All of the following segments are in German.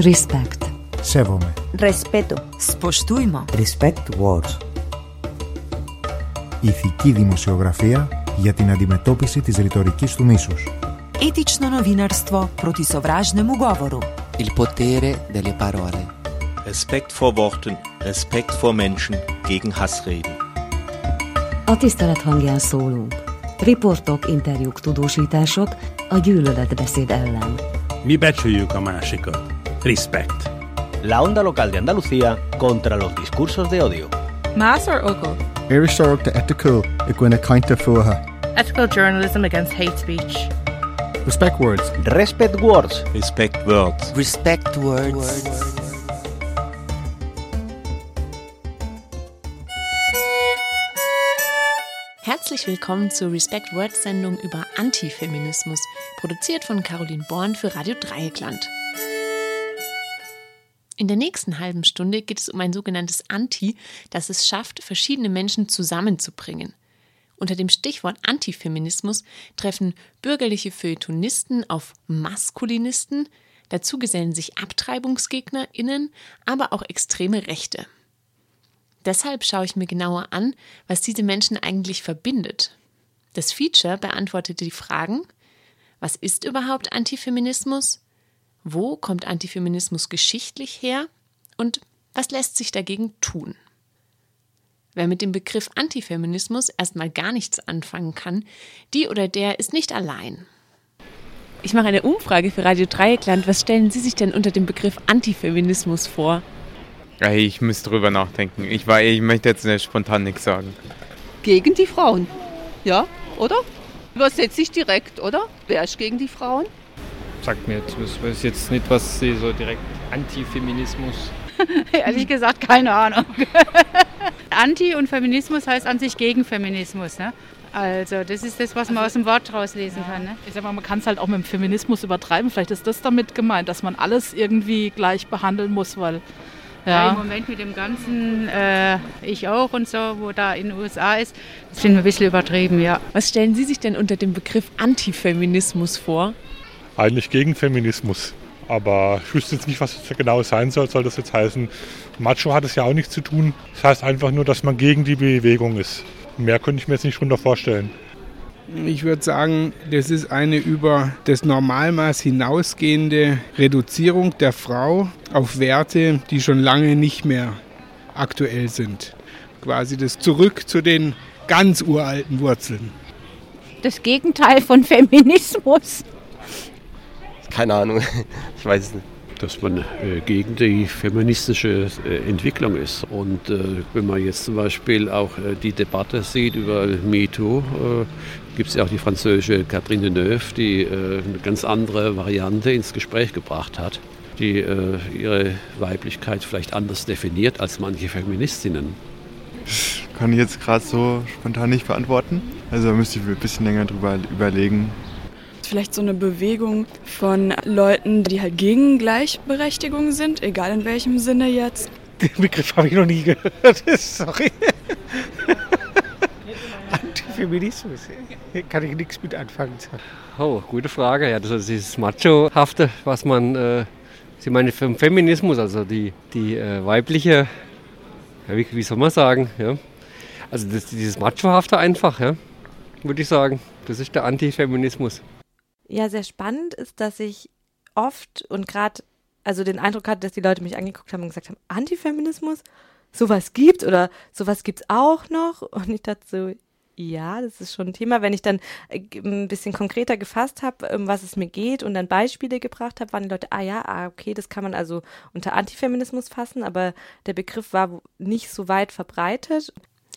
Respect. Σέβομαι. Respeto. Spoštujmo. Respect words. Ηθική δημοσιογραφία για την αντιμετώπιση της ρητορικής του μίσους. Etično novinarstvo proti sovražnemu govoru. Il potere delle parole. Respekt vor Worten, Respekt vor Menschen gegen Hassreden. A tisztelet hangján szólunk. Riportok, interjúk, tudósítások a gyűlöletbeszéd ellen. Mi becsüljük a másikat. Respect. La onda local de Andalucía contra los discursos de odio. Más or ogo? Iristorach de ethical i gine kainte fuha. Ethical journalism against hate speech. Respect words. Respect words. Respect words. Respect words. Herzlich willkommen zur Respect Words Sendung über Antifeminismus, produziert von Caroline Born für Radio Dreieckland. In der nächsten halben Stunde geht es um ein sogenanntes Anti, das es schafft, verschiedene Menschen zusammenzubringen. Unter dem Stichwort Antifeminismus treffen bürgerliche Feuilletonisten auf Maskulinisten, dazu gesellen sich AbtreibungsgegnerInnen, aber auch extreme Rechte. Deshalb schaue ich mir genauer an, was diese Menschen eigentlich verbindet. Das Feature beantwortete die Fragen: Was ist überhaupt Antifeminismus? Wo kommt Antifeminismus geschichtlich her? Und was lässt sich dagegen tun? Wer mit dem Begriff Antifeminismus erstmal gar nichts anfangen kann, die oder der ist nicht allein. Ich mache eine Umfrage für Radio Dreieckland. Was stellen Sie sich denn unter dem Begriff Antifeminismus vor? Ich müsste drüber nachdenken. Ich, war, ich möchte jetzt nicht spontan nichts sagen. Gegen die Frauen. Ja, oder? Übersetze ich direkt, oder? Wer ist gegen die Frauen? Sagt mir jetzt, ich weiß jetzt nicht, was Sie so direkt Antifeminismus. Ehrlich gesagt, keine Ahnung. Anti und Feminismus heißt an sich gegen Feminismus. Ne? Also das ist das, was man aus dem Wort rauslesen ja. kann. Ne? Ich sag mal, man kann es halt auch mit dem Feminismus übertreiben. Vielleicht ist das damit gemeint, dass man alles irgendwie gleich behandeln muss, weil ja. ja. im Moment mit dem ganzen äh, Ich auch und so, wo da in den USA ist, das finde ich ein bisschen übertrieben, ja. Was stellen Sie sich denn unter dem Begriff Antifeminismus vor? Eigentlich gegen Feminismus. Aber ich wüsste jetzt nicht, was es genau sein soll. Soll das jetzt heißen, Macho hat es ja auch nichts zu tun. Das heißt einfach nur, dass man gegen die Bewegung ist. Mehr könnte ich mir jetzt nicht drunter vorstellen. Ich würde sagen, das ist eine über das Normalmaß hinausgehende Reduzierung der Frau auf Werte, die schon lange nicht mehr aktuell sind. Quasi das Zurück zu den ganz uralten Wurzeln. Das Gegenteil von Feminismus. Keine Ahnung, ich weiß es nicht dass man äh, gegen die feministische äh, Entwicklung ist. Und äh, wenn man jetzt zum Beispiel auch äh, die Debatte sieht über MeToo, äh, gibt es ja auch die französische Catherine Deneuve, die äh, eine ganz andere Variante ins Gespräch gebracht hat, die ihre Weiblichkeit vielleicht anders definiert als manche Feministinnen. Kann ich jetzt gerade so spontan nicht beantworten. Also da müsste ich ein bisschen länger drüber überlegen vielleicht so eine Bewegung von Leuten, die halt gegen Gleichberechtigung sind, egal in welchem Sinne jetzt. Den Begriff habe ich noch nie gehört. Sorry. Antifeminismus. Kann ich nichts mit anfangen. Oh, gute Frage. Ja, das ist dieses Macho-hafte, was man, äh, Sie meinen vom Feminismus, also die, die äh, weibliche, ja, wie, wie, soll man sagen, ja. Also das, dieses Macho-hafte einfach, ja, würde ich sagen. Das ist der Antifeminismus. Ja, sehr spannend ist, dass ich oft und gerade also den Eindruck hatte, dass die Leute mich angeguckt haben und gesagt haben, Antifeminismus, sowas gibt oder sowas gibt's auch noch und ich dachte so, ja, das ist schon ein Thema. Wenn ich dann äh, ein bisschen konkreter gefasst habe, um was es mir geht und dann Beispiele gebracht habe, waren die Leute, ah ja, ah, okay, das kann man also unter Antifeminismus fassen, aber der Begriff war nicht so weit verbreitet.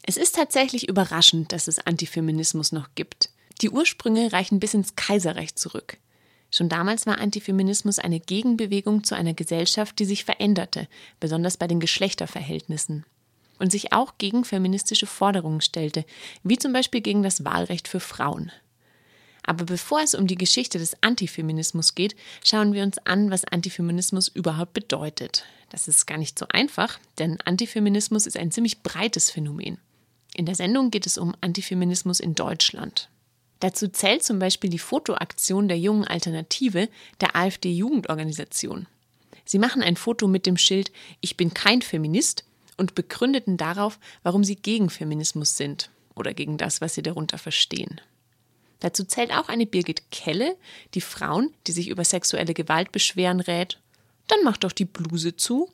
Es ist tatsächlich überraschend, dass es Antifeminismus noch gibt. Die Ursprünge reichen bis ins Kaiserreich zurück. Schon damals war Antifeminismus eine Gegenbewegung zu einer Gesellschaft, die sich veränderte, besonders bei den Geschlechterverhältnissen. Und sich auch gegen feministische Forderungen stellte, wie zum Beispiel gegen das Wahlrecht für Frauen. Aber bevor es um die Geschichte des Antifeminismus geht, schauen wir uns an, was Antifeminismus überhaupt bedeutet. Das ist gar nicht so einfach, denn Antifeminismus ist ein ziemlich breites Phänomen. In der Sendung geht es um Antifeminismus in Deutschland. Dazu zählt zum Beispiel die Fotoaktion der jungen Alternative der AfD-Jugendorganisation. Sie machen ein Foto mit dem Schild Ich bin kein Feminist und begründeten darauf, warum sie gegen Feminismus sind oder gegen das, was sie darunter verstehen. Dazu zählt auch eine Birgit Kelle, die Frauen, die sich über sexuelle Gewalt beschweren, rät, dann mach doch die Bluse zu.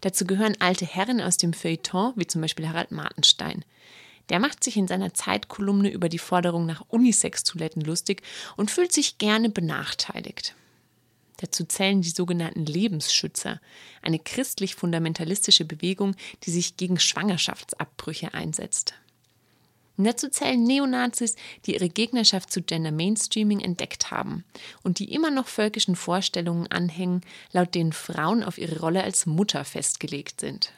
Dazu gehören alte Herren aus dem Feuilleton, wie zum Beispiel Harald Martenstein. Der macht sich in seiner Zeitkolumne über die Forderung nach Unisex-Toiletten lustig und fühlt sich gerne benachteiligt. Dazu zählen die sogenannten Lebensschützer, eine christlich-fundamentalistische Bewegung, die sich gegen Schwangerschaftsabbrüche einsetzt. Und dazu zählen Neonazis, die ihre Gegnerschaft zu Gender Mainstreaming entdeckt haben und die immer noch völkischen Vorstellungen anhängen, laut denen Frauen auf ihre Rolle als Mutter festgelegt sind.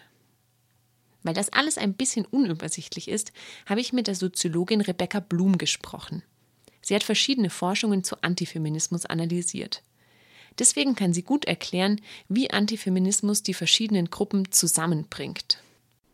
Weil das alles ein bisschen unübersichtlich ist, habe ich mit der Soziologin Rebecca Blum gesprochen. Sie hat verschiedene Forschungen zu Antifeminismus analysiert. Deswegen kann sie gut erklären, wie Antifeminismus die verschiedenen Gruppen zusammenbringt.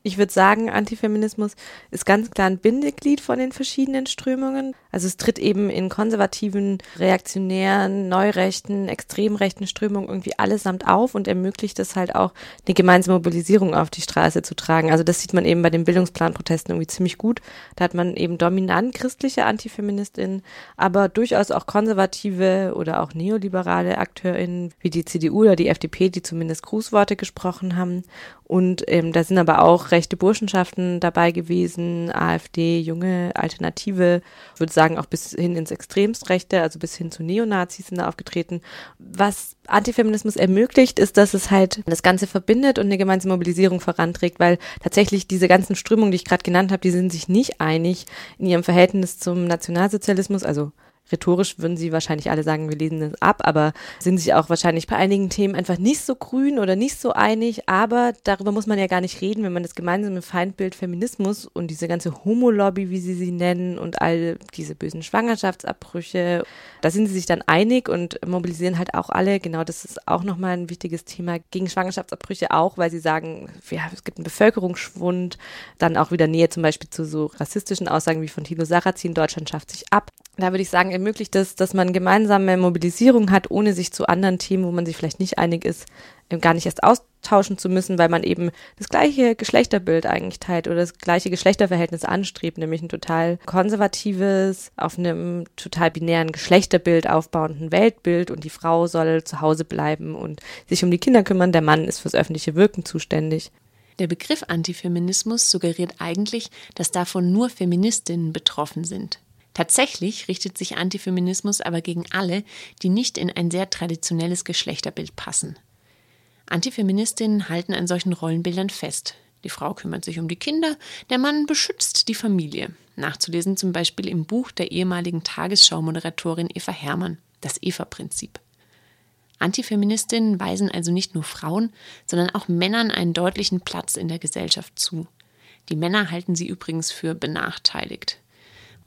Ich würde sagen, Antifeminismus ist ganz klar ein Bindeglied von den verschiedenen Strömungen. Also es tritt eben in konservativen, reaktionären, neurechten, extremrechten Strömungen irgendwie allesamt auf und ermöglicht es halt auch, eine gemeinsame Mobilisierung auf die Straße zu tragen. Also das sieht man eben bei den Bildungsplanprotesten irgendwie ziemlich gut. Da hat man eben dominant christliche Antifeministinnen, aber durchaus auch konservative oder auch neoliberale AkteurInnen wie die CDU oder die FDP, die zumindest Grußworte gesprochen haben. Und ähm, da sind aber auch rechte Burschenschaften dabei gewesen, AfD, junge Alternative, würde sagen auch bis hin ins Extremstrechte, also bis hin zu Neonazis sind da aufgetreten. Was Antifeminismus ermöglicht, ist, dass es halt das Ganze verbindet und eine gemeinsame Mobilisierung voranträgt, weil tatsächlich diese ganzen Strömungen, die ich gerade genannt habe, die sind sich nicht einig in ihrem Verhältnis zum Nationalsozialismus, also rhetorisch würden sie wahrscheinlich alle sagen, wir lesen es ab, aber sind sich auch wahrscheinlich bei einigen Themen einfach nicht so grün oder nicht so einig. Aber darüber muss man ja gar nicht reden, wenn man das gemeinsame Feindbild Feminismus und diese ganze Homo-Lobby, wie sie sie nennen, und all diese bösen Schwangerschaftsabbrüche, da sind sie sich dann einig und mobilisieren halt auch alle. Genau, das ist auch nochmal ein wichtiges Thema gegen Schwangerschaftsabbrüche auch, weil sie sagen, ja, es gibt einen Bevölkerungsschwund, dann auch wieder Nähe zum Beispiel zu so rassistischen Aussagen wie von Thilo Sarrazin, Deutschland schafft sich ab. Da würde ich sagen, ermöglicht es, dass man gemeinsame Mobilisierung hat, ohne sich zu anderen Themen, wo man sich vielleicht nicht einig ist, gar nicht erst austauschen zu müssen, weil man eben das gleiche Geschlechterbild eigentlich teilt oder das gleiche Geschlechterverhältnis anstrebt, nämlich ein total konservatives, auf einem total binären Geschlechterbild aufbauenden Weltbild und die Frau soll zu Hause bleiben und sich um die Kinder kümmern, der Mann ist fürs öffentliche Wirken zuständig. Der Begriff Antifeminismus suggeriert eigentlich, dass davon nur Feministinnen betroffen sind. Tatsächlich richtet sich Antifeminismus aber gegen alle, die nicht in ein sehr traditionelles Geschlechterbild passen. Antifeministinnen halten an solchen Rollenbildern fest. Die Frau kümmert sich um die Kinder, der Mann beschützt die Familie. Nachzulesen zum Beispiel im Buch der ehemaligen Tagesschau-Moderatorin Eva Herrmann, das Eva-Prinzip. Antifeministinnen weisen also nicht nur Frauen, sondern auch Männern einen deutlichen Platz in der Gesellschaft zu. Die Männer halten sie übrigens für benachteiligt.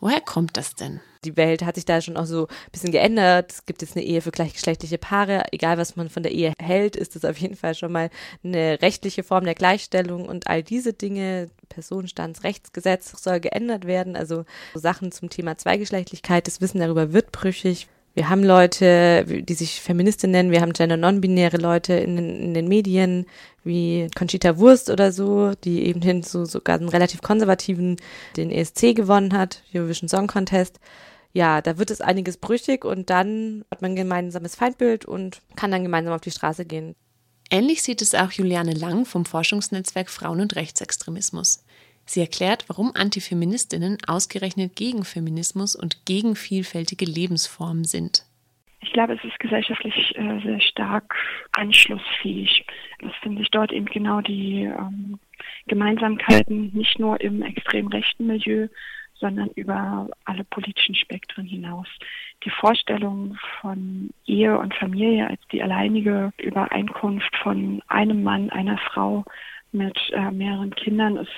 Woher kommt das denn? Die Welt hat sich da schon auch so ein bisschen geändert. Es gibt jetzt eine Ehe für gleichgeschlechtliche Paare. Egal, was man von der Ehe hält, ist es auf jeden Fall schon mal eine rechtliche Form der Gleichstellung und all diese Dinge. Personenstandsrechtsgesetz soll geändert werden. Also Sachen zum Thema Zweigeschlechtlichkeit, das Wissen darüber wird brüchig. Wir haben Leute, die sich Feministin nennen, wir haben gender-non-binäre Leute in den, in den Medien, wie Conchita Wurst oder so, die eben hin zu sogar einen relativ konservativen, den ESC gewonnen hat, Eurovision Song Contest. Ja, da wird es einiges brüchig und dann hat man ein gemeinsames Feindbild und kann dann gemeinsam auf die Straße gehen. Ähnlich sieht es auch Juliane Lang vom Forschungsnetzwerk Frauen und Rechtsextremismus. Sie erklärt, warum Antifeministinnen ausgerechnet gegen Feminismus und gegen vielfältige Lebensformen sind. Ich glaube, es ist gesellschaftlich äh, sehr stark anschlussfähig. Es finden sich dort eben genau die ähm, Gemeinsamkeiten, nicht nur im extrem rechten Milieu, sondern über alle politischen Spektren hinaus. Die Vorstellung von Ehe und Familie als die alleinige Übereinkunft von einem Mann, einer Frau mit äh, mehreren Kindern ist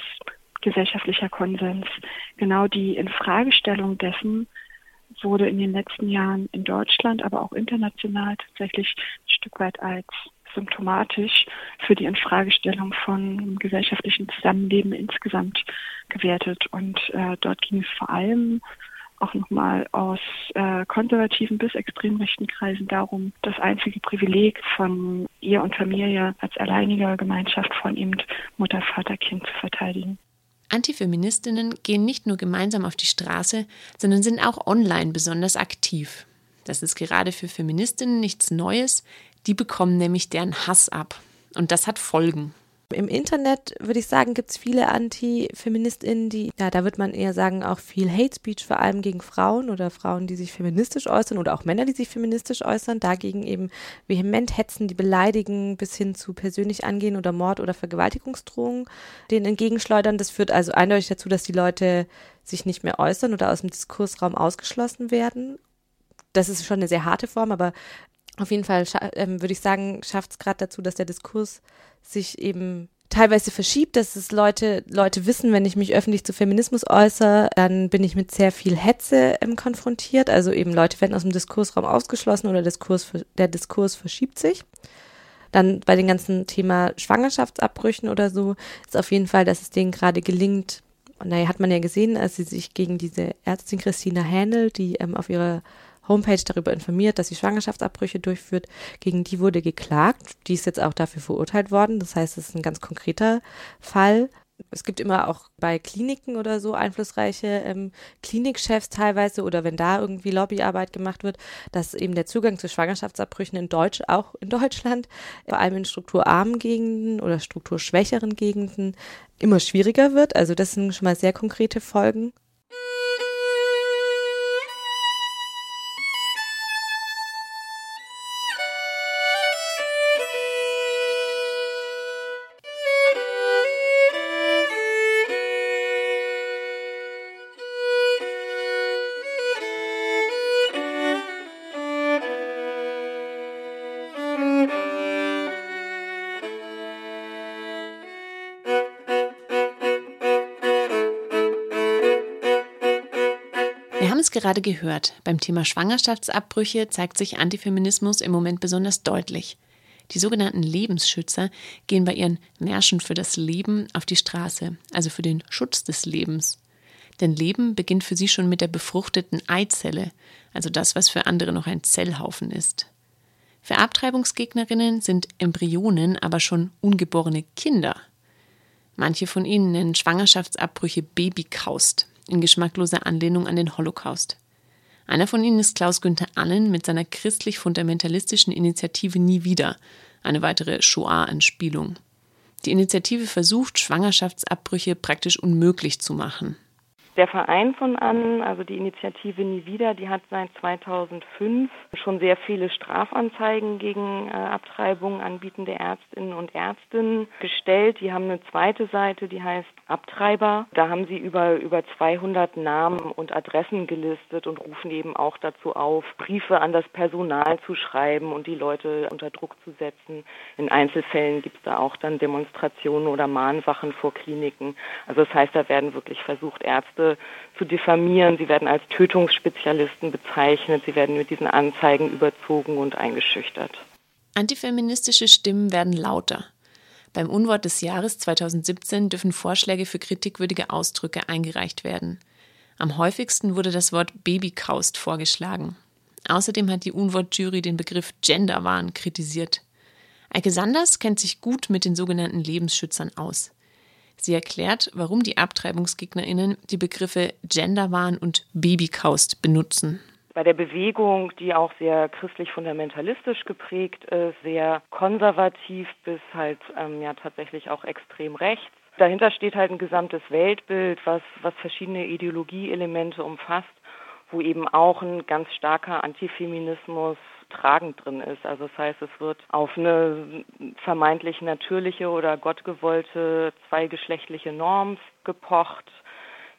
gesellschaftlicher Konsens. Genau die Infragestellung dessen wurde in den letzten Jahren in Deutschland, aber auch international tatsächlich ein Stück weit als symptomatisch für die Infragestellung von gesellschaftlichen Zusammenleben insgesamt gewertet. Und äh, dort ging es vor allem auch nochmal aus äh, konservativen bis extrem rechten Kreisen darum, das einzige Privileg von ihr und Familie als alleiniger Gemeinschaft von eben Mutter, Vater, Kind zu verteidigen. Antifeministinnen gehen nicht nur gemeinsam auf die Straße, sondern sind auch online besonders aktiv. Das ist gerade für Feministinnen nichts Neues, die bekommen nämlich deren Hass ab. Und das hat Folgen. Im Internet würde ich sagen, gibt es viele Anti-FeministInnen, die, ja, da wird man eher sagen, auch viel Hate Speech, vor allem gegen Frauen oder Frauen, die sich feministisch äußern oder auch Männer, die sich feministisch äußern, dagegen eben vehement hetzen, die beleidigen, bis hin zu persönlich angehen oder Mord- oder Vergewaltigungsdrohungen denen entgegenschleudern. Das führt also eindeutig dazu, dass die Leute sich nicht mehr äußern oder aus dem Diskursraum ausgeschlossen werden. Das ist schon eine sehr harte Form, aber auf jeden Fall ähm, würde ich sagen, schafft es gerade dazu, dass der Diskurs sich eben teilweise verschiebt, dass es Leute, Leute wissen, wenn ich mich öffentlich zu Feminismus äußere, dann bin ich mit sehr viel Hetze ähm, konfrontiert. Also eben Leute werden aus dem Diskursraum ausgeschlossen oder Diskurs, der Diskurs verschiebt sich. Dann bei dem ganzen Thema Schwangerschaftsabbrüchen oder so ist auf jeden Fall, dass es denen gerade gelingt, und naja, hat man ja gesehen, als sie sich gegen diese Ärztin Christina Händel, die ähm, auf ihrer Homepage darüber informiert, dass sie Schwangerschaftsabbrüche durchführt. Gegen die wurde geklagt. Die ist jetzt auch dafür verurteilt worden. Das heißt, es ist ein ganz konkreter Fall. Es gibt immer auch bei Kliniken oder so einflussreiche ähm, Klinikchefs teilweise oder wenn da irgendwie Lobbyarbeit gemacht wird, dass eben der Zugang zu Schwangerschaftsabbrüchen in Deutsch, auch in Deutschland, vor allem in strukturarmen Gegenden oder strukturschwächeren Gegenden immer schwieriger wird. Also das sind schon mal sehr konkrete Folgen. Wir haben es gerade gehört. Beim Thema Schwangerschaftsabbrüche zeigt sich Antifeminismus im Moment besonders deutlich. Die sogenannten Lebensschützer gehen bei ihren Märschen für das Leben auf die Straße, also für den Schutz des Lebens. Denn Leben beginnt für sie schon mit der befruchteten Eizelle, also das, was für andere noch ein Zellhaufen ist. Für Abtreibungsgegnerinnen sind Embryonen aber schon ungeborene Kinder. Manche von ihnen nennen Schwangerschaftsabbrüche Babykaust, in geschmackloser Anlehnung an den Holocaust. Einer von ihnen ist Klaus Günther Allen mit seiner christlich-fundamentalistischen Initiative Nie wieder, eine weitere Shoah-Anspielung. Die Initiative versucht, Schwangerschaftsabbrüche praktisch unmöglich zu machen. Der Verein von Annen, also die Initiative Nie wieder, die hat seit 2005 schon sehr viele Strafanzeigen gegen äh, Abtreibungen anbietende Ärztinnen und Ärztinnen gestellt. Die haben eine zweite Seite, die heißt Abtreiber. Da haben sie über, über 200 Namen und Adressen gelistet und rufen eben auch dazu auf, Briefe an das Personal zu schreiben und die Leute unter Druck zu setzen. In Einzelfällen gibt es da auch dann Demonstrationen oder Mahnwachen vor Kliniken. Also das heißt, da werden wirklich versucht, Ärzte zu diffamieren. Sie werden als Tötungsspezialisten bezeichnet. Sie werden mit diesen Anzeigen überzogen und eingeschüchtert. Antifeministische Stimmen werden lauter. Beim Unwort des Jahres 2017 dürfen Vorschläge für kritikwürdige Ausdrücke eingereicht werden. Am häufigsten wurde das Wort Babykaust vorgeschlagen. Außerdem hat die Unwort-Jury den Begriff Genderwahn kritisiert. Eike Sanders kennt sich gut mit den sogenannten Lebensschützern aus. Sie erklärt, warum die Abtreibungsgegnerinnen die Begriffe Genderwahn und Babykaust benutzen. Bei der Bewegung, die auch sehr christlich-fundamentalistisch geprägt ist, sehr konservativ bis halt ähm, ja tatsächlich auch extrem rechts. Dahinter steht halt ein gesamtes Weltbild, was, was verschiedene Ideologieelemente umfasst, wo eben auch ein ganz starker Antifeminismus tragend drin ist. Also das heißt, es wird auf eine vermeintlich natürliche oder gottgewollte zweigeschlechtliche Norm gepocht.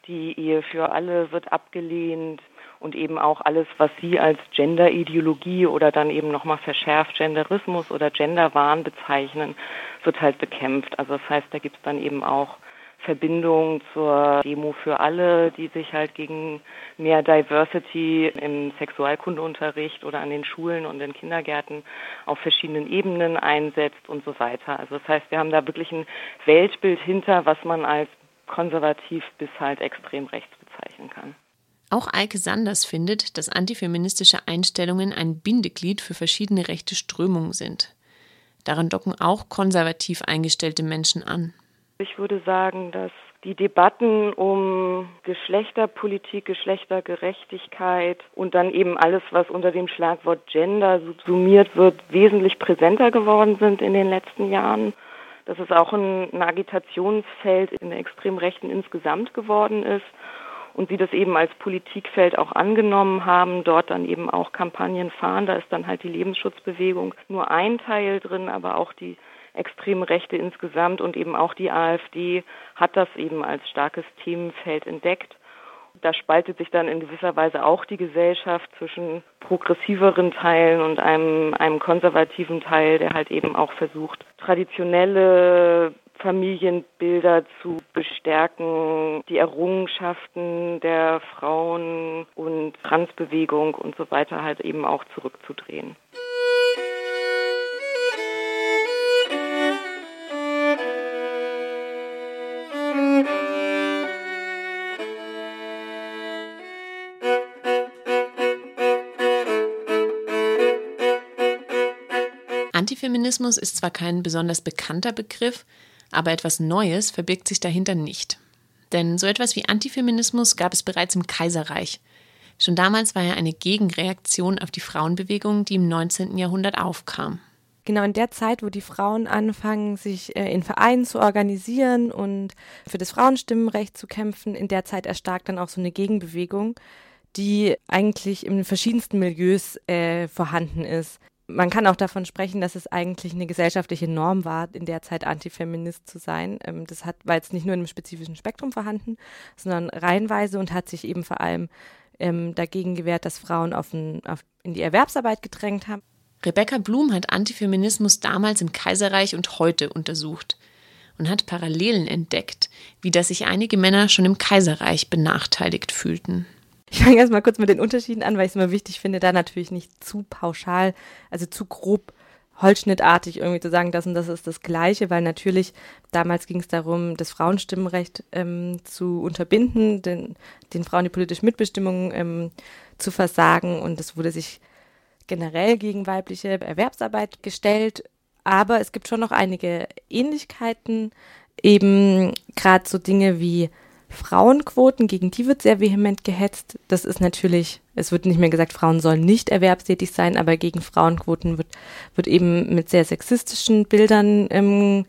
Die Ehe für alle wird abgelehnt und eben auch alles, was Sie als Genderideologie oder dann eben nochmal verschärft Genderismus oder Genderwahn bezeichnen, wird halt bekämpft. Also das heißt, da gibt es dann eben auch Verbindung zur Demo für alle, die sich halt gegen mehr Diversity im Sexualkundeunterricht oder an den Schulen und den Kindergärten auf verschiedenen Ebenen einsetzt und so weiter. Also das heißt, wir haben da wirklich ein Weltbild hinter, was man als konservativ bis halt extrem rechts bezeichnen kann. Auch Eike Sanders findet, dass antifeministische Einstellungen ein Bindeglied für verschiedene rechte Strömungen sind. Daran docken auch konservativ eingestellte Menschen an. Ich würde sagen, dass die Debatten um Geschlechterpolitik, Geschlechtergerechtigkeit und dann eben alles, was unter dem Schlagwort Gender subsumiert wird, wesentlich präsenter geworden sind in den letzten Jahren. Dass es auch ein, ein Agitationsfeld in der Extremrechten insgesamt geworden ist und sie das eben als Politikfeld auch angenommen haben, dort dann eben auch Kampagnen fahren. Da ist dann halt die Lebensschutzbewegung nur ein Teil drin, aber auch die extreme Rechte insgesamt und eben auch die AfD hat das eben als starkes Themenfeld entdeckt. Da spaltet sich dann in gewisser Weise auch die Gesellschaft zwischen progressiveren Teilen und einem, einem konservativen Teil, der halt eben auch versucht, traditionelle Familienbilder zu bestärken, die Errungenschaften der Frauen und Transbewegung und so weiter halt eben auch zurückzudrehen. Antifeminismus ist zwar kein besonders bekannter Begriff, aber etwas Neues verbirgt sich dahinter nicht. Denn so etwas wie Antifeminismus gab es bereits im Kaiserreich. Schon damals war er eine Gegenreaktion auf die Frauenbewegung, die im 19. Jahrhundert aufkam. Genau in der Zeit, wo die Frauen anfangen, sich äh, in Vereinen zu organisieren und für das Frauenstimmenrecht zu kämpfen, in der Zeit erstarkt dann auch so eine Gegenbewegung, die eigentlich in verschiedensten Milieus äh, vorhanden ist man kann auch davon sprechen, dass es eigentlich eine gesellschaftliche Norm war, in der Zeit Antifeminist zu sein. Ähm, das hat, war jetzt nicht nur in einem spezifischen Spektrum vorhanden, sondern reihenweise und hat sich eben vor allem ähm, dagegen gewehrt, dass Frauen auf, ein, auf in die Erwerbsarbeit gedrängt haben. Rebecca Blum hat Antifeminismus damals im Kaiserreich und heute untersucht und hat Parallelen entdeckt, wie dass sich einige Männer schon im Kaiserreich benachteiligt fühlten. Ich fange erstmal kurz mit den Unterschieden an, weil ich es immer wichtig finde, da natürlich nicht zu pauschal, also zu grob holzschnittartig irgendwie zu sagen, das und das ist das Gleiche, weil natürlich damals ging es darum, das Frauenstimmenrecht ähm, zu unterbinden, den, den Frauen die politische Mitbestimmung ähm, zu versagen und es wurde sich generell gegen weibliche Erwerbsarbeit gestellt. Aber es gibt schon noch einige Ähnlichkeiten, eben gerade so Dinge wie Frauenquoten, gegen die wird sehr vehement gehetzt. Das ist natürlich, es wird nicht mehr gesagt, Frauen sollen nicht erwerbstätig sein, aber gegen Frauenquoten wird, wird eben mit sehr sexistischen Bildern ähm,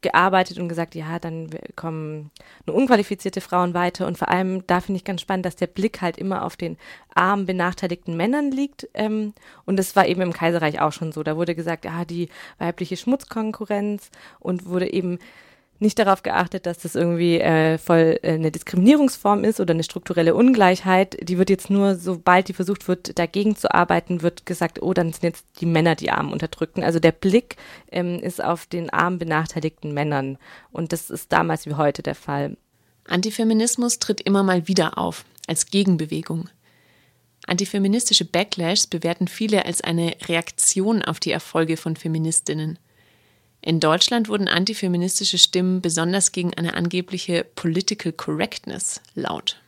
gearbeitet und gesagt, ja, dann kommen nur unqualifizierte Frauen weiter. Und vor allem, da finde ich ganz spannend, dass der Blick halt immer auf den armen, benachteiligten Männern liegt. Ähm, und das war eben im Kaiserreich auch schon so. Da wurde gesagt, ja, die weibliche Schmutzkonkurrenz und wurde eben nicht darauf geachtet, dass das irgendwie äh, voll äh, eine Diskriminierungsform ist oder eine strukturelle Ungleichheit. Die wird jetzt nur, sobald die versucht wird, dagegen zu arbeiten, wird gesagt, oh, dann sind jetzt die Männer die Armen unterdrückten. Also der Blick ähm, ist auf den armen, benachteiligten Männern. Und das ist damals wie heute der Fall. Antifeminismus tritt immer mal wieder auf, als Gegenbewegung. Antifeministische Backlashs bewerten viele als eine Reaktion auf die Erfolge von Feministinnen. In Deutschland wurden antifeministische Stimmen besonders gegen eine angebliche Political Correctness laut.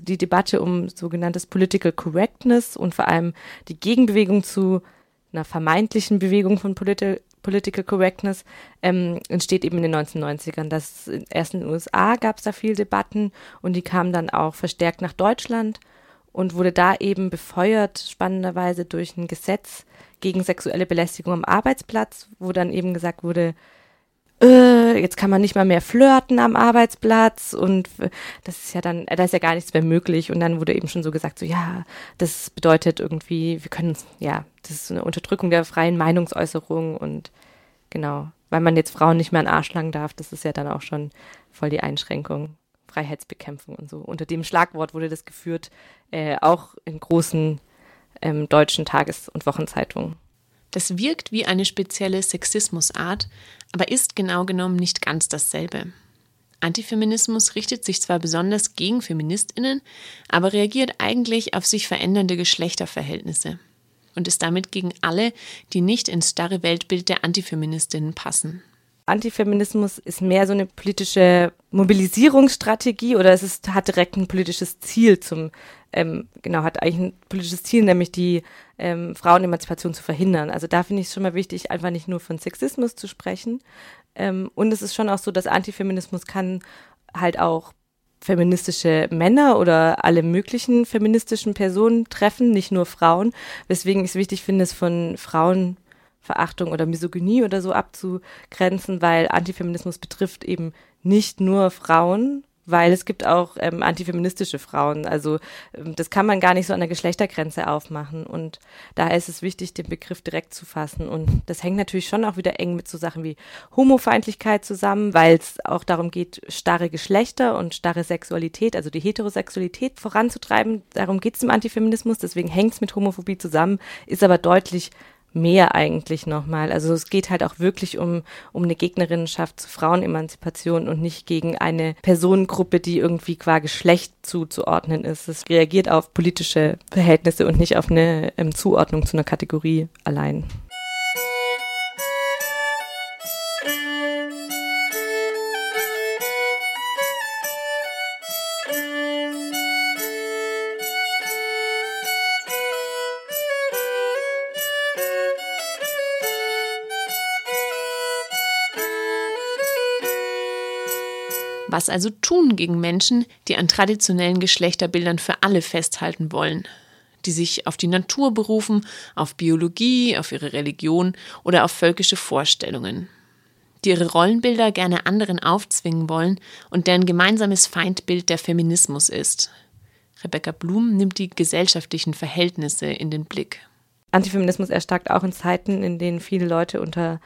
Die Debatte um sogenanntes Political Correctness und vor allem die Gegenbewegung zu einer vermeintlichen Bewegung von Politi Political Correctness ähm, entsteht eben in den 1990ern. Das erst in den USA gab es da viel Debatten und die kamen dann auch verstärkt nach Deutschland und wurde da eben befeuert, spannenderweise durch ein Gesetz, gegen sexuelle Belästigung am Arbeitsplatz, wo dann eben gesagt wurde, äh, jetzt kann man nicht mal mehr flirten am Arbeitsplatz und das ist ja dann, da ist ja gar nichts mehr möglich und dann wurde eben schon so gesagt, so ja, das bedeutet irgendwie, wir können, ja, das ist eine Unterdrückung der freien Meinungsäußerung und genau, weil man jetzt Frauen nicht mehr an Arsch langen darf, das ist ja dann auch schon voll die Einschränkung. Freiheitsbekämpfung und so. Unter dem Schlagwort wurde das geführt, äh, auch in großen ähm, deutschen Tages- und Wochenzeitungen. Das wirkt wie eine spezielle Sexismusart, aber ist genau genommen nicht ganz dasselbe. Antifeminismus richtet sich zwar besonders gegen Feministinnen, aber reagiert eigentlich auf sich verändernde Geschlechterverhältnisse und ist damit gegen alle, die nicht ins starre Weltbild der Antifeministinnen passen. Antifeminismus ist mehr so eine politische Mobilisierungsstrategie oder es ist, hat direkt ein politisches Ziel zum, ähm, genau, hat eigentlich ein politisches Ziel, nämlich die ähm, Frauenemanzipation zu verhindern. Also da finde ich es schon mal wichtig, einfach nicht nur von Sexismus zu sprechen. Ähm, und es ist schon auch so, dass Antifeminismus kann halt auch feministische Männer oder alle möglichen feministischen Personen treffen, nicht nur Frauen, weswegen ich es wichtig finde, es von Frauenverachtung oder Misogynie oder so abzugrenzen, weil Antifeminismus betrifft eben nicht nur Frauen, weil es gibt auch ähm, antifeministische Frauen. Also ähm, das kann man gar nicht so an der Geschlechtergrenze aufmachen. Und daher ist es wichtig, den Begriff direkt zu fassen. Und das hängt natürlich schon auch wieder eng mit so Sachen wie Homofeindlichkeit zusammen, weil es auch darum geht, starre Geschlechter und starre Sexualität, also die Heterosexualität voranzutreiben. Darum geht es im Antifeminismus. Deswegen hängt es mit Homophobie zusammen, ist aber deutlich mehr eigentlich nochmal. Also es geht halt auch wirklich um, um eine Gegnerinnenschaft zu Frauenemanzipation und nicht gegen eine Personengruppe, die irgendwie qua Geschlecht zuzuordnen ist. Es reagiert auf politische Verhältnisse und nicht auf eine ähm, Zuordnung zu einer Kategorie allein. Was also tun gegen Menschen, die an traditionellen Geschlechterbildern für alle festhalten wollen? Die sich auf die Natur berufen, auf Biologie, auf ihre Religion oder auf völkische Vorstellungen. Die ihre Rollenbilder gerne anderen aufzwingen wollen und deren gemeinsames Feindbild der Feminismus ist. Rebecca Blum nimmt die gesellschaftlichen Verhältnisse in den Blick. Antifeminismus erstarkt auch in Zeiten, in denen viele Leute unter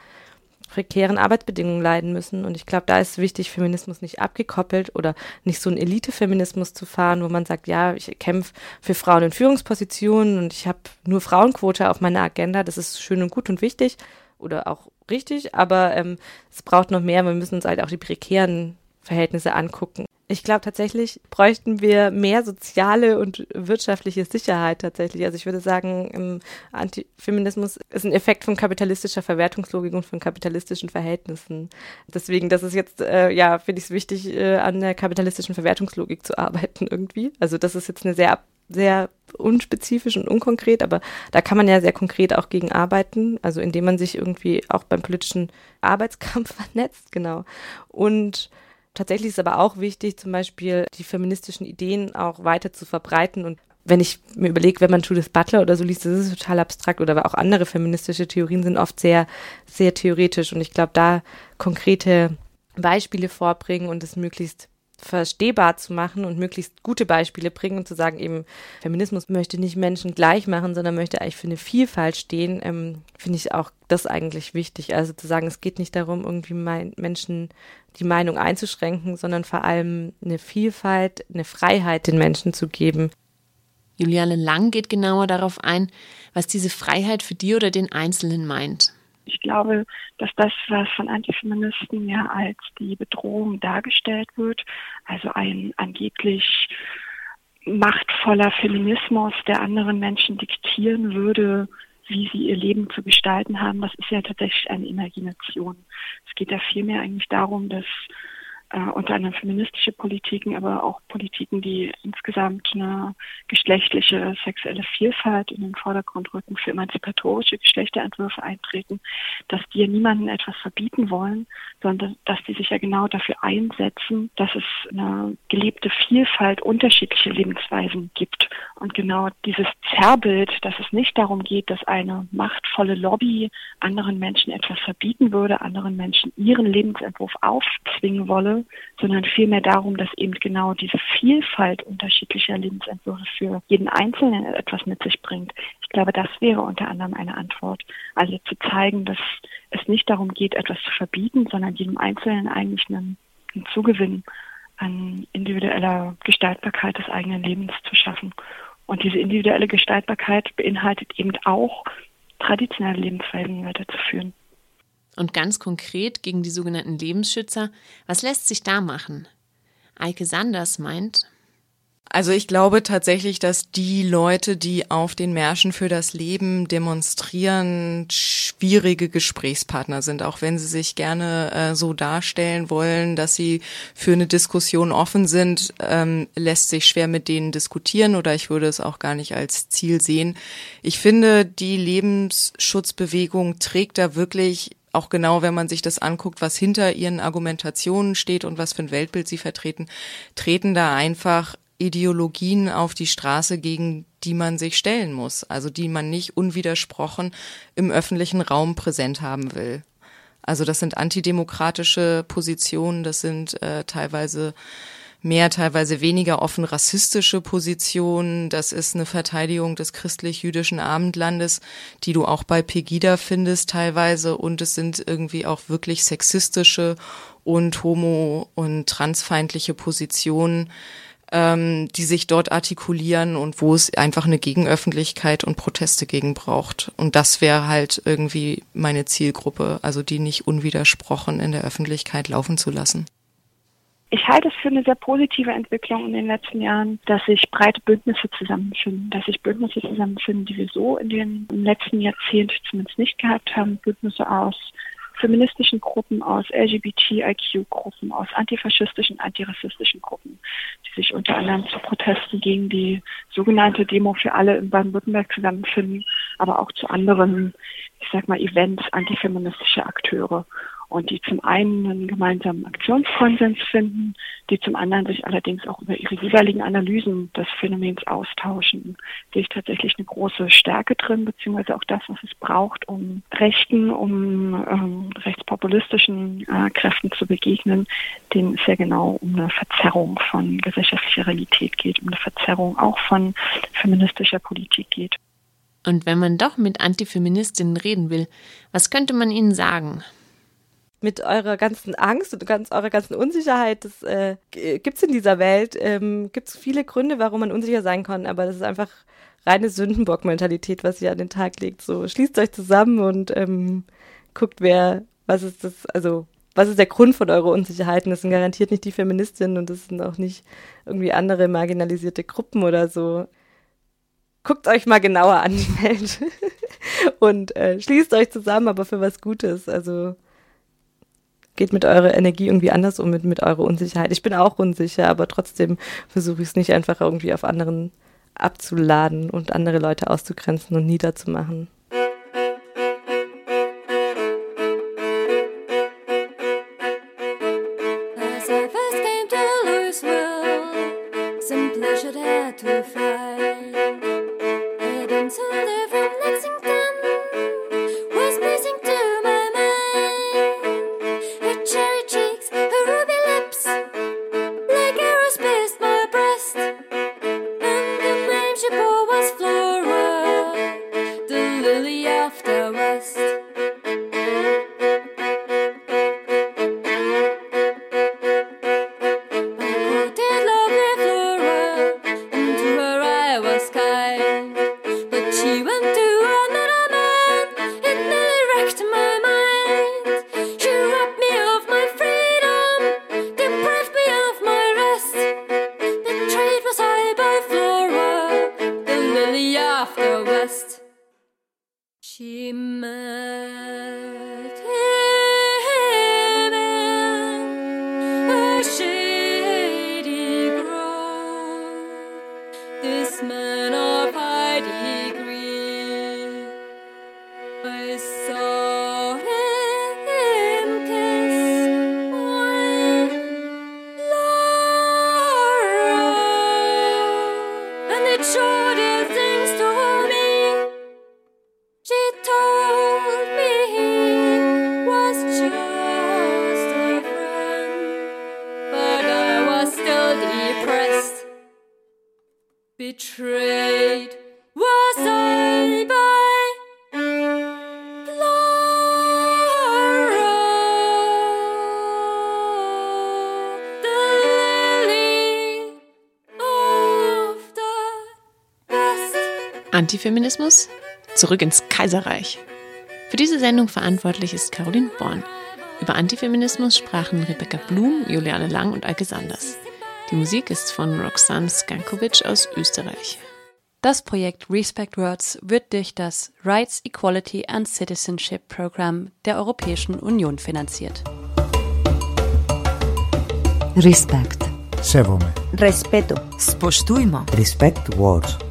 prekären Arbeitsbedingungen leiden müssen. Und ich glaube, da ist wichtig, Feminismus nicht abgekoppelt oder nicht so einen Elitefeminismus zu fahren, wo man sagt, ja, ich kämpfe für Frauen in Führungspositionen und ich habe nur Frauenquote auf meiner Agenda. Das ist schön und gut und wichtig oder auch richtig, aber ähm, es braucht noch mehr. Wir müssen uns halt auch die prekären Verhältnisse angucken. Ich glaube tatsächlich bräuchten wir mehr soziale und wirtschaftliche Sicherheit tatsächlich. Also ich würde sagen, Antifeminismus ist ein Effekt von kapitalistischer Verwertungslogik und von kapitalistischen Verhältnissen. Deswegen, das ist jetzt, äh, ja, finde ich es wichtig, äh, an der kapitalistischen Verwertungslogik zu arbeiten irgendwie. Also das ist jetzt eine sehr sehr unspezifisch und unkonkret, aber da kann man ja sehr konkret auch gegen arbeiten, also indem man sich irgendwie auch beim politischen Arbeitskampf vernetzt, genau. Und Tatsächlich ist aber auch wichtig, zum Beispiel die feministischen Ideen auch weiter zu verbreiten. Und wenn ich mir überlege, wenn man Judith Butler oder so liest, das ist total abstrakt. Oder auch andere feministische Theorien sind oft sehr, sehr theoretisch. Und ich glaube, da konkrete Beispiele vorbringen und es möglichst verstehbar zu machen und möglichst gute Beispiele bringen und zu sagen, eben Feminismus möchte nicht Menschen gleich machen, sondern möchte eigentlich für eine Vielfalt stehen, ähm, finde ich auch das eigentlich wichtig. Also zu sagen, es geht nicht darum, irgendwie mein, Menschen die Meinung einzuschränken, sondern vor allem eine Vielfalt, eine Freiheit den Menschen zu geben. Juliane Lang geht genauer darauf ein, was diese Freiheit für die oder den Einzelnen meint. Ich glaube, dass das, was von Antifeministen ja als die Bedrohung dargestellt wird, also ein angeblich machtvoller Feminismus, der anderen Menschen diktieren würde, wie sie ihr Leben zu gestalten haben, das ist ja tatsächlich eine Imagination. Es geht ja vielmehr eigentlich darum, dass äh, unter anderem feministische Politiken, aber auch Politiken, die insgesamt eine geschlechtliche sexuelle Vielfalt in den Vordergrund rücken, für emanzipatorische Geschlechterentwürfe eintreten, dass die ja niemandem etwas verbieten wollen, sondern dass die sich ja genau dafür einsetzen, dass es eine gelebte Vielfalt unterschiedlicher Lebensweisen gibt. Und genau dieses Zerrbild, dass es nicht darum geht, dass eine machtvolle Lobby anderen Menschen etwas verbieten würde, anderen Menschen ihren Lebensentwurf aufzwingen wolle, sondern vielmehr darum, dass eben genau diese Vielfalt unterschiedlicher Lebensentwürfe für jeden Einzelnen etwas mit sich bringt. Ich glaube, das wäre unter anderem eine Antwort. Also zu zeigen, dass es nicht darum geht, etwas zu verbieten, sondern jedem Einzelnen eigentlich einen, einen Zugewinn an individueller Gestaltbarkeit des eigenen Lebens zu schaffen. Und diese individuelle Gestaltbarkeit beinhaltet eben auch traditionelle Lebensweisen weiterzuführen. Und ganz konkret gegen die sogenannten Lebensschützer, was lässt sich da machen? Eike Sanders meint, also ich glaube tatsächlich, dass die Leute, die auf den Märschen für das Leben demonstrieren, schwierige Gesprächspartner sind, auch wenn sie sich gerne äh, so darstellen wollen, dass sie für eine Diskussion offen sind, ähm, lässt sich schwer mit denen diskutieren oder ich würde es auch gar nicht als Ziel sehen. Ich finde, die Lebensschutzbewegung trägt da wirklich auch genau, wenn man sich das anguckt, was hinter ihren Argumentationen steht und was für ein Weltbild sie vertreten, treten da einfach Ideologien auf die Straße, gegen die man sich stellen muss, also die man nicht unwidersprochen im öffentlichen Raum präsent haben will. Also das sind antidemokratische Positionen, das sind äh, teilweise mehr, teilweise weniger offen rassistische Positionen. Das ist eine Verteidigung des christlich-jüdischen Abendlandes, die du auch bei Pegida findest teilweise. Und es sind irgendwie auch wirklich sexistische und homo- und transfeindliche Positionen, ähm, die sich dort artikulieren und wo es einfach eine Gegenöffentlichkeit und Proteste gegen braucht. Und das wäre halt irgendwie meine Zielgruppe, also die nicht unwidersprochen in der Öffentlichkeit laufen zu lassen. Ich halte es für eine sehr positive Entwicklung in den letzten Jahren, dass sich breite Bündnisse zusammenfinden, dass sich Bündnisse zusammenfinden, die wir so in den letzten Jahrzehnten zumindest nicht gehabt haben, Bündnisse aus feministischen Gruppen, aus LGBTIQ-Gruppen, aus antifaschistischen, antirassistischen Gruppen, die sich unter anderem zu Protesten gegen die sogenannte Demo für alle in Baden-Württemberg zusammenfinden, aber auch zu anderen, ich sag mal, Events antifeministischer Akteure und die zum einen einen gemeinsamen Aktionskonsens finden, die zum anderen sich allerdings auch über ihre jeweiligen Analysen des Phänomens austauschen. Sehe ich tatsächlich eine große Stärke drin, beziehungsweise auch das, was es braucht, um Rechten, um ähm, rechtspopulistischen äh, Kräften zu begegnen, denen es ja genau um eine Verzerrung von gesellschaftlicher Realität geht, um eine Verzerrung auch von feministischer Politik geht. Und wenn man doch mit Antifeministinnen reden will, was könnte man ihnen sagen? Mit eurer ganzen Angst und ganz, eurer ganzen Unsicherheit, das äh, gibt's in dieser Welt, ähm, gibt's viele Gründe, warum man unsicher sein kann, aber das ist einfach reine Sündenbock-Mentalität, was ihr an den Tag legt. So, schließt euch zusammen und ähm, guckt, wer, was ist das, also was ist der Grund von eurer Unsicherheit? Und das sind garantiert nicht die Feministinnen und das sind auch nicht irgendwie andere marginalisierte Gruppen oder so. Guckt euch mal genauer an die Welt und äh, schließt euch zusammen, aber für was Gutes. Also geht mit eurer Energie irgendwie anders um, mit, mit eurer Unsicherheit. Ich bin auch unsicher, aber trotzdem versuche ich es nicht einfach irgendwie auf anderen abzuladen und andere Leute auszugrenzen und niederzumachen. Antifeminismus? Zurück ins Kaiserreich. Für diese Sendung verantwortlich ist Caroline Born. Über Antifeminismus sprachen Rebecca Blum, Juliane Lang und Alke Sanders. Die Musik ist von Roxanne Skankovic aus Österreich. Das Projekt Respect Words wird durch das Rights, Equality and Citizenship Program der Europäischen Union finanziert. Respect. Sevome. Respeto. Spoštujmo. Respect Words.